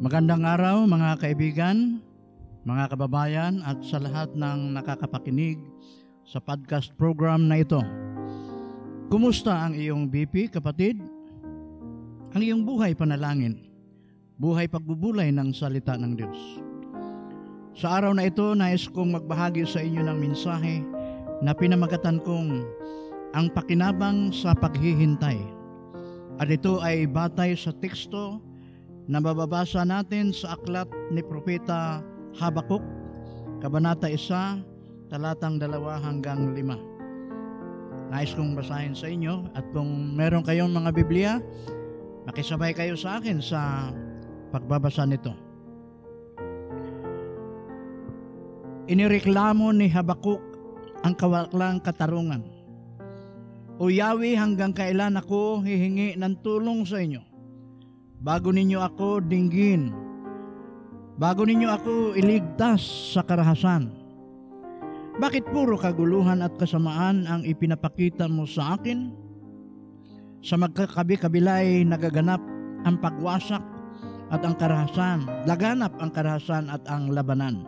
Magandang araw mga kaibigan, mga kababayan at sa lahat ng nakakapakinig sa podcast program na ito. Kumusta ang iyong BP kapatid? Ang iyong buhay panalangin, buhay pagbubulay ng salita ng Diyos. Sa araw na ito, nais kong magbahagi sa inyo ng mensahe na pinamagatan kong ang pakinabang sa paghihintay. At ito ay batay sa teksto na mababasa natin sa aklat ni Propeta Habakuk, Kabanata 1, talatang 2 hanggang 5. Nais kong basahin sa inyo at kung meron kayong mga Biblia, makisabay kayo sa akin sa pagbabasa nito. Inireklamo ni Habakuk ang kawaklang katarungan. O Yahweh, hanggang kailan ako hihingi ng tulong sa inyo? Bago ninyo ako dinggin, bago ninyo ako iligtas sa karahasan. Bakit puro kaguluhan at kasamaan ang ipinapakita mo sa akin? Sa magkakabi-kabilay nagaganap ang pagwasak at ang karahasan, laganap ang karahasan at ang labanan.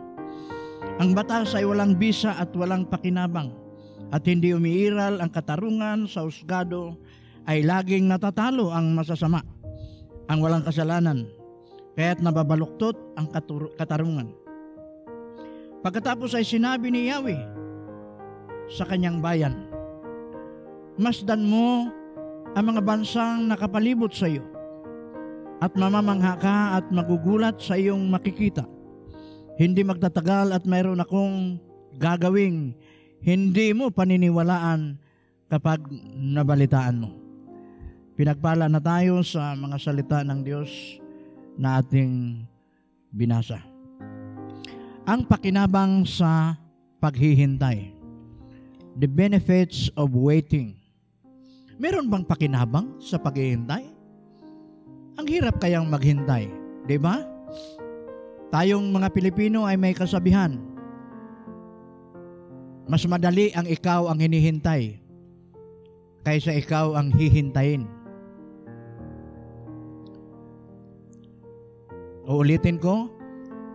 Ang batas ay walang bisa at walang pakinabang at hindi umiiral ang katarungan sa usgado ay laging natatalo ang masasama, ang walang kasalanan, kaya't nababaluktot ang katarungan. Pagkatapos ay sinabi ni Yahweh sa kanyang bayan, Masdan mo ang mga bansang nakapalibot sa iyo at mamamangha ka at magugulat sa iyong makikita. Hindi magtatagal at mayroon akong gagawing hindi mo paniniwalaan kapag nabalitaan mo. Pinagpala na tayo sa mga salita ng Diyos na ating binasa. Ang pakinabang sa paghihintay. The benefits of waiting. Meron bang pakinabang sa paghihintay? Ang hirap kayang maghintay, di ba? Tayong mga Pilipino ay may kasabihan, mas madali ang ikaw ang hinihintay kaysa ikaw ang hihintayin. Uulitin ko,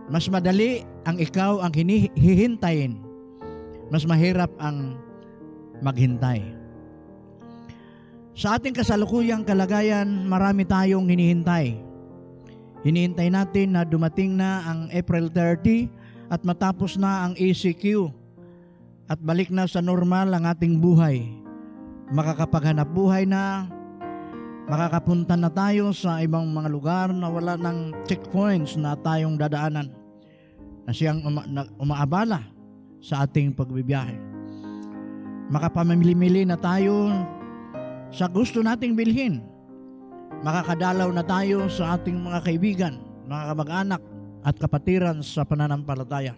mas madali ang ikaw ang hihintayin. Mas mahirap ang maghintay. Sa ating kasalukuyang kalagayan, marami tayong hinihintay. Hinihintay natin na dumating na ang April 30 at matapos na ang ECQ at balik na sa normal ang ating buhay. Makakapaghanap buhay na, makakapunta na tayo sa ibang mga lugar na wala ng checkpoints na tayong dadaanan na siyang uma- na, umaabala sa ating pagbibiyahe. Makapamimili na tayo sa gusto nating bilhin. Makakadalaw na tayo sa ating mga kaibigan, mga kamag-anak at kapatiran sa pananampalataya.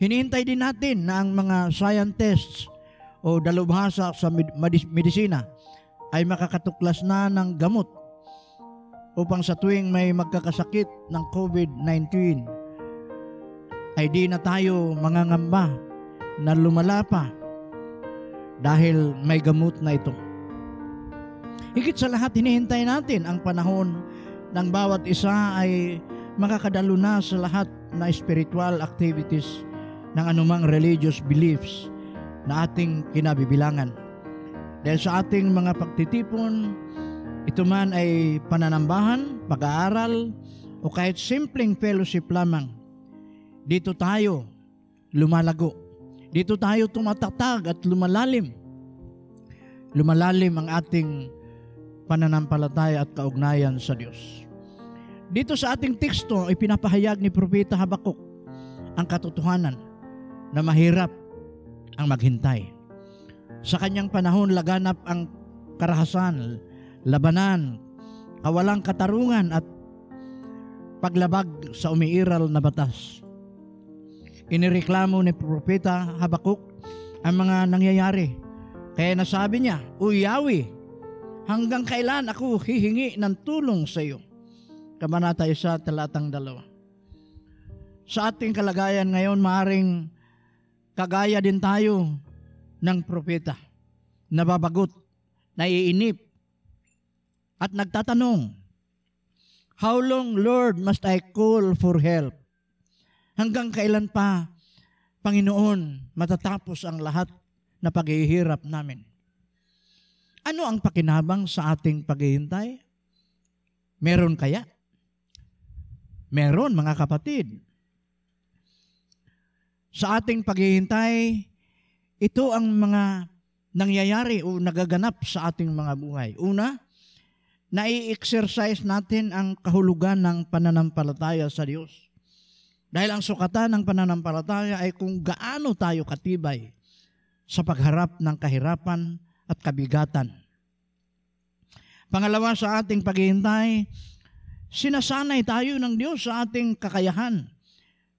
Hinihintay din natin na ang mga scientists o dalubhasa sa medisina ay makakatuklas na ng gamot upang sa tuwing may magkakasakit ng COVID-19 ay di na tayo mangangamba na lumala pa dahil may gamot na ito. Higit sa lahat, hinihintay natin ang panahon ng bawat isa ay makakadalo na sa lahat na spiritual activities ng anumang religious beliefs na ating kinabibilangan. Dahil sa ating mga pagtitipon, ito man ay pananambahan, pag-aaral, o kahit simpleng fellowship lamang, dito tayo lumalago. Dito tayo tumatatag at lumalalim. Lumalalim ang ating pananampalataya at kaugnayan sa Diyos. Dito sa ating teksto ay pinapahayag ni Propeta Habakuk ang katotohanan na mahirap ang maghintay. Sa kanyang panahon, laganap ang karahasan, labanan, kawalang katarungan at paglabag sa umiiral na batas. Inireklamo ni Propeta Habakuk ang mga nangyayari. Kaya nasabi niya, Yahweh, hanggang kailan ako hihingi ng tulong sa iyo? Kabanata 1, talatang 2. Sa ating kalagayan ngayon, maaring kagaya din tayo ng propeta. Nababagot, naiinip, at nagtatanong, How long, Lord, must I call for help? Hanggang kailan pa, Panginoon, matatapos ang lahat na paghihirap namin? Ano ang pakinabang sa ating paghihintay? Meron kaya? Meron, mga kapatid. Sa ating paghihintay, ito ang mga nangyayari o nagaganap sa ating mga buhay. Una, nai-exercise natin ang kahulugan ng pananampalataya sa Diyos. Dahil ang sukatan ng pananampalataya ay kung gaano tayo katibay sa pagharap ng kahirapan at kabigatan. Pangalawa sa ating paghihintay, sinasanay tayo ng Diyos sa ating kakayahan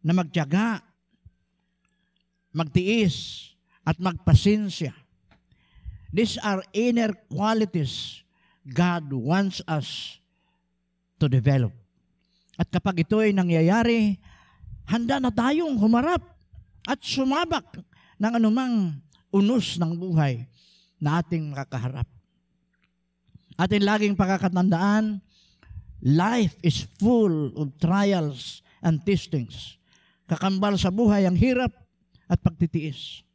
na magtiyaga, magtiis, at magpasensya. These are inner qualities God wants us to develop. At kapag ito ay nangyayari, handa na tayong humarap at sumabak ng anumang unos ng buhay na ating makakaharap. Atin laging pakakatandaan, life is full of trials and testings. Kakambal sa buhay ang hirap at pagtitiis.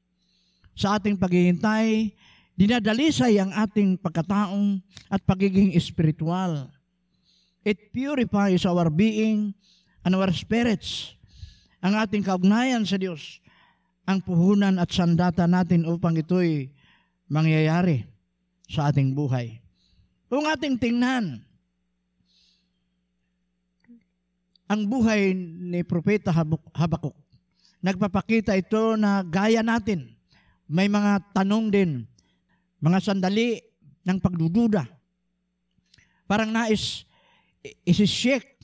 Sa ating paghihintay, Dinadalisay ang ating pagkataong at pagiging espiritual. It purifies our being and our spirits. Ang ating kaugnayan sa Diyos, ang puhunan at sandata natin upang ito'y mangyayari sa ating buhay. Kung ating tingnan, ang buhay ni Propeta Habakuk, nagpapakita ito na gaya natin. May mga tanong din mga sandali ng pagdududa. Parang nais isi-shake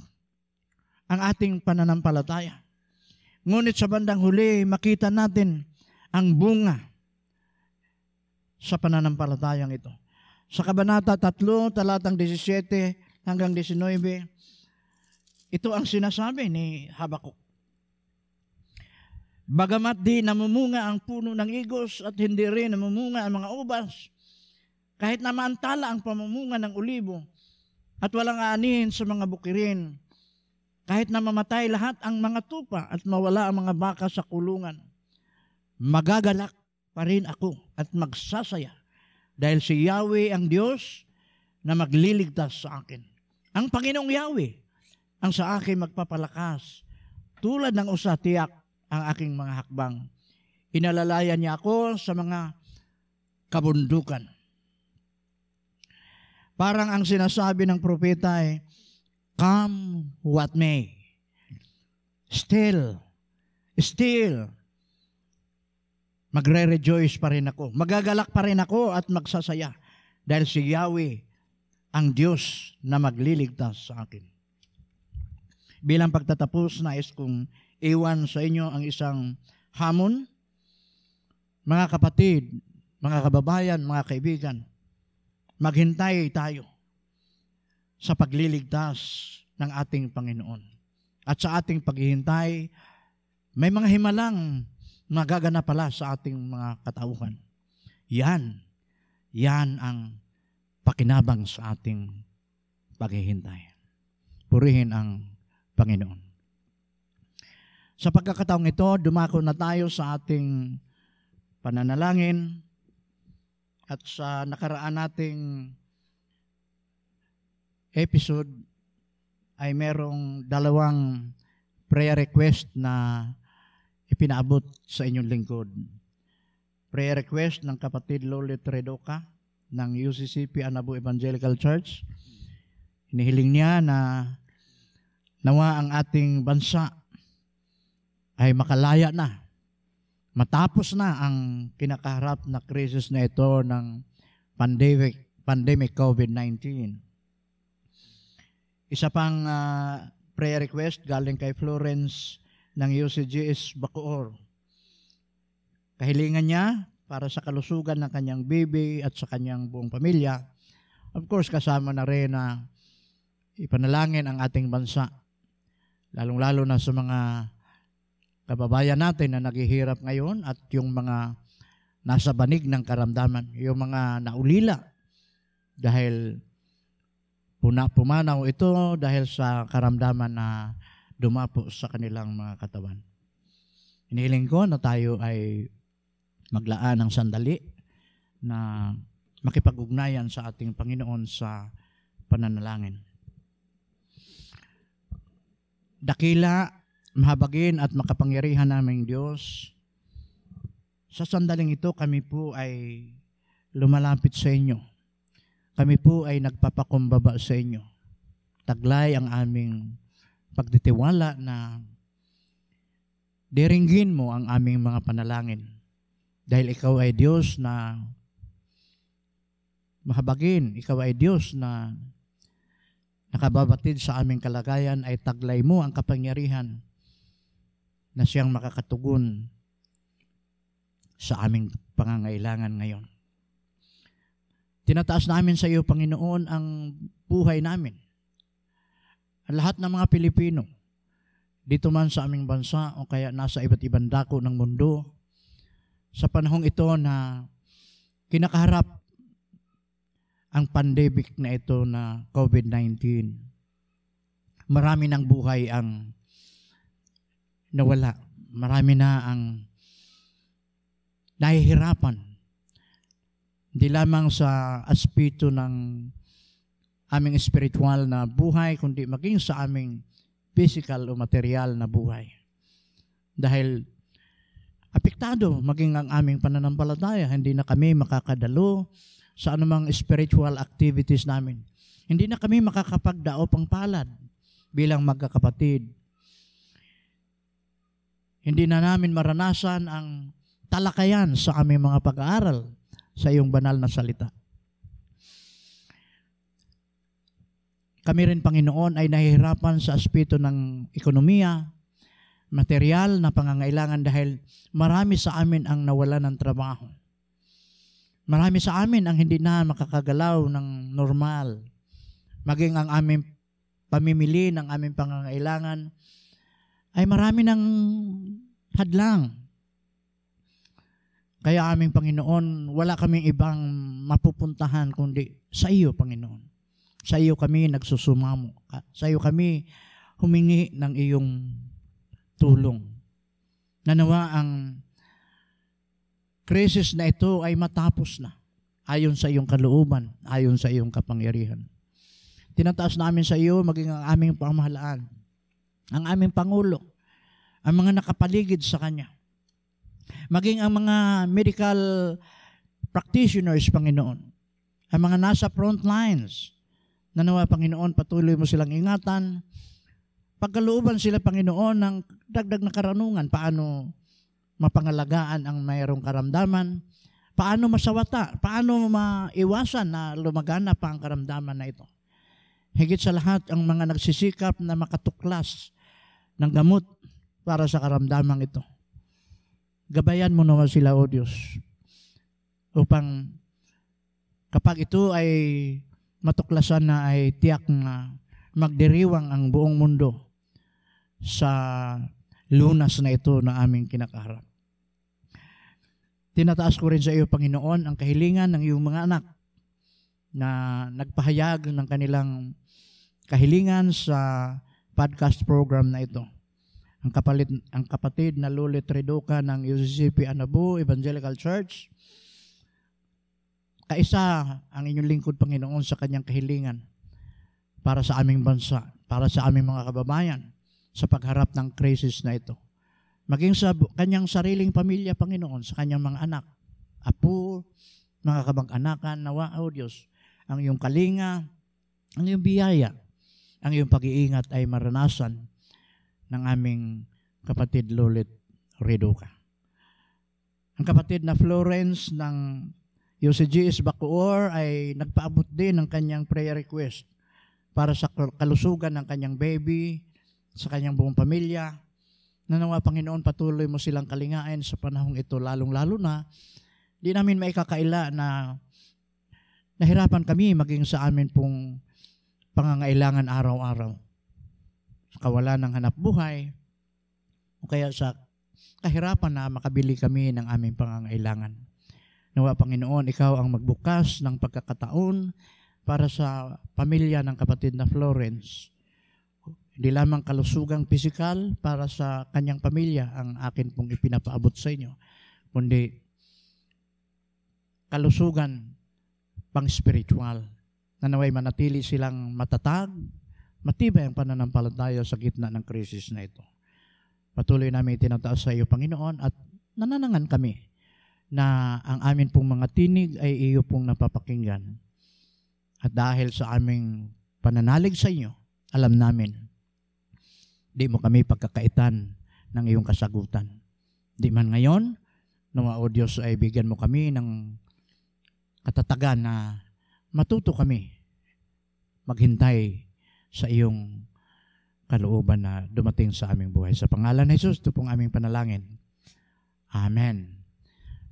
ang ating pananampalataya. Ngunit sa bandang huli, makita natin ang bunga sa pananampalatayang ito. Sa Kabanata 3, talatang 17 hanggang 19, ito ang sinasabi ni Habakuk. Bagamat di namumunga ang puno ng igos at hindi rin namumunga ang mga ubas, kahit na maantala ang pamumunga ng ulibo at walang aanihin sa mga bukirin, kahit na mamatay lahat ang mga tupa at mawala ang mga baka sa kulungan, magagalak pa rin ako at magsasaya dahil si Yahweh ang Diyos na magliligtas sa akin. Ang Panginoong Yahweh ang sa akin magpapalakas tulad ng usa tiyak ang aking mga hakbang. Inalalayan niya ako sa mga kabundukan. Parang ang sinasabi ng propeta ay, Come what may. Still, still, magre-rejoice pa rin ako. Magagalak pa rin ako at magsasaya dahil si Yahweh ang Diyos na magliligtas sa akin. Bilang pagtatapos, nais kong iwan sa inyo ang isang hamon. Mga kapatid, mga kababayan, mga kaibigan, maghintay tayo sa pagliligtas ng ating Panginoon. At sa ating paghihintay, may mga himalang nagagana pala sa ating mga katauhan. Yan, yan ang pakinabang sa ating paghihintay. Purihin ang Panginoon. Sa pagkakataong ito, dumako na tayo sa ating pananalangin at sa nakaraan nating episode ay merong dalawang prayer request na ipinaabot sa inyong lingkod. Prayer request ng kapatid Lolit Redoka ng UCCP Anabu Evangelical Church. Hinihiling niya na nawa ang ating bansa ay makalaya na. Matapos na ang kinakaharap na krisis na ito ng pandemic, pandemic COVID-19. Isa pang uh, prayer request galing kay Florence ng UCGS Bacoor. Kahilingan niya para sa kalusugan ng kanyang baby at sa kanyang buong pamilya. Of course, kasama na rin na ipanalangin ang ating bansa. Lalong-lalo na sa mga kababayan natin na naghihirap ngayon at yung mga nasa banig ng karamdaman, yung mga naulila dahil puna, pumanaw ito dahil sa karamdaman na dumapo sa kanilang mga katawan. Inihiling ko na tayo ay maglaan ng sandali na makipag-ugnayan sa ating Panginoon sa pananalangin. Dakila, mahabagin at makapangyarihan naming Diyos, sa sandaling ito kami po ay lumalapit sa inyo. Kami po ay nagpapakumbaba sa inyo. Taglay ang aming pagtitiwala na diringgin mo ang aming mga panalangin. Dahil ikaw ay Diyos na mahabagin, ikaw ay Diyos na nakababatid sa aming kalagayan ay taglay mo ang kapangyarihan na siyang makakatugon sa aming pangangailangan ngayon. Tinataas namin sa iyo, Panginoon, ang buhay namin. Ang lahat ng mga Pilipino, dito man sa aming bansa o kaya nasa iba't ibang dako ng mundo, sa panahong ito na kinakaharap ang pandemic na ito na COVID-19. Marami ng buhay ang nawala. Marami na ang nahihirapan. Hindi lamang sa aspito ng aming spiritual na buhay, kundi maging sa aming physical o material na buhay. Dahil apektado maging ang aming pananampalataya. Hindi na kami makakadalo sa anumang spiritual activities namin. Hindi na kami makakapagdao pang palad bilang magkakapatid. Hindi na namin maranasan ang talakayan sa aming mga pag-aaral sa iyong banal na salita. Kami rin, Panginoon, ay nahihirapan sa aspeto ng ekonomiya, material na pangangailangan dahil marami sa amin ang nawala ng trabaho. Marami sa amin ang hindi na makakagalaw ng normal. Maging ang aming pamimili ng aming pangangailangan ay marami ng hadlang. Kaya aming Panginoon, wala kaming ibang mapupuntahan kundi sa iyo, Panginoon. Sa iyo kami nagsusumamo. Sa iyo kami humingi ng iyong tulong. Nanawa ang krisis na ito ay matapos na ayon sa iyong kalooban, ayon sa iyong kapangyarihan. Tinataas namin sa iyo maging ang aming pamahalaan, ang aming Pangulo, ang mga nakapaligid sa Kanya, maging ang mga medical practitioners, Panginoon, ang mga nasa front lines, nanawa, Panginoon, patuloy mo silang ingatan, pagkalooban sila, Panginoon, ng dagdag na karanungan, paano mapangalagaan ang mayroong karamdaman, paano masawata, paano maiwasan na lumagana pa ang karamdaman na ito. Higit sa lahat, ang mga nagsisikap na makatuklas ng gamot para sa karamdaman ito. Gabayan mo naman sila, O Diyos, upang kapag ito ay matuklasan na ay tiyak na magdiriwang ang buong mundo sa lunas na ito na aming kinakaharap. Tinataas ko rin sa iyo, Panginoon, ang kahilingan ng iyong mga anak na nagpahayag ng kanilang kahilingan sa podcast program na ito. Ang, kapalit, ang kapatid na Lulit Redoka ng UCCP Anabu Evangelical Church, kaisa ang inyong lingkod, Panginoon, sa kanyang kahilingan para sa aming bansa, para sa aming mga kababayan sa pagharap ng crisis na ito. Maging sa kanyang sariling pamilya, Panginoon, sa kanyang mga anak, apo, mga kamag-anakan, nawa, O Diyos, ang iyong kalinga, ang iyong biyaya, ang iyong pag-iingat ay maranasan ng aming kapatid Lolit Redoka. Ang kapatid na Florence ng UCGS Bacoor ay nagpaabot din ng kanyang prayer request para sa kalusugan ng kanyang baby, sa kanyang buong pamilya, Nanawa, Panginoon, patuloy mo silang kalingain sa panahong ito, lalong-lalo na, di namin maikakaila na nahirapan kami maging sa amin pong pangangailangan araw-araw. Kawalan ng hanap buhay, o kaya sa kahirapan na makabili kami ng aming pangangailangan. Nawa, Panginoon, Ikaw ang magbukas ng pagkakataon para sa pamilya ng kapatid na Florence. Hindi lamang kalusugang pisikal para sa kanyang pamilya ang akin pong ipinapaabot sa inyo, kundi kalusugan pang spiritual na naway manatili silang matatag, matibay ang pananampalataya sa gitna ng krisis na ito. Patuloy namin itinataas sa iyo, Panginoon, at nananangan kami na ang amin pong mga tinig ay iyo pong napapakinggan. At dahil sa aming pananalig sa inyo, alam namin, di mo kami pagkakaitan ng iyong kasagutan. Di man ngayon, nawa o Diyos ay bigyan mo kami ng katatagan na matuto kami maghintay sa iyong kalooban na dumating sa aming buhay. Sa pangalan ni Jesus, ito pong aming panalangin. Amen.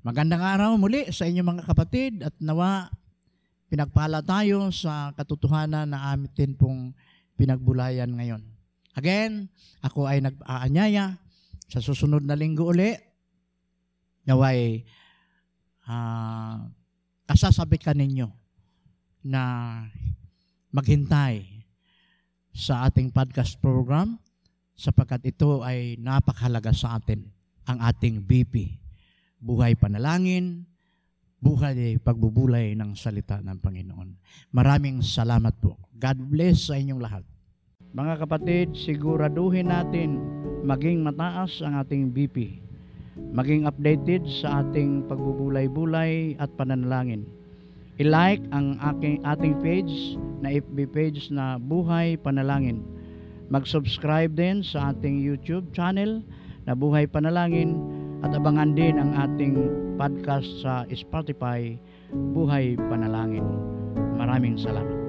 Magandang araw muli sa inyong mga kapatid at nawa pinagpala tayo sa katotohanan na amin pong pinagbulayan ngayon. Again, ako ay nag-aanyaya sa susunod na linggo uli naway uh, kasasabit ka ninyo na maghintay sa ating podcast program sapagkat ito ay napakahalaga sa atin, ang ating BP. Buhay panalangin, buhay pagbubulay ng salita ng Panginoon. Maraming salamat po. God bless sa inyong lahat. Mga kapatid, siguraduhin natin maging mataas ang ating BP. Maging updated sa ating pagbubulay-bulay at pananalangin I-like ang aking, ating page na FB page na Buhay Panalangin. Mag-subscribe din sa ating YouTube channel na Buhay Panalangin at abangan din ang ating podcast sa Spotify Buhay Panalangin. Maraming salamat.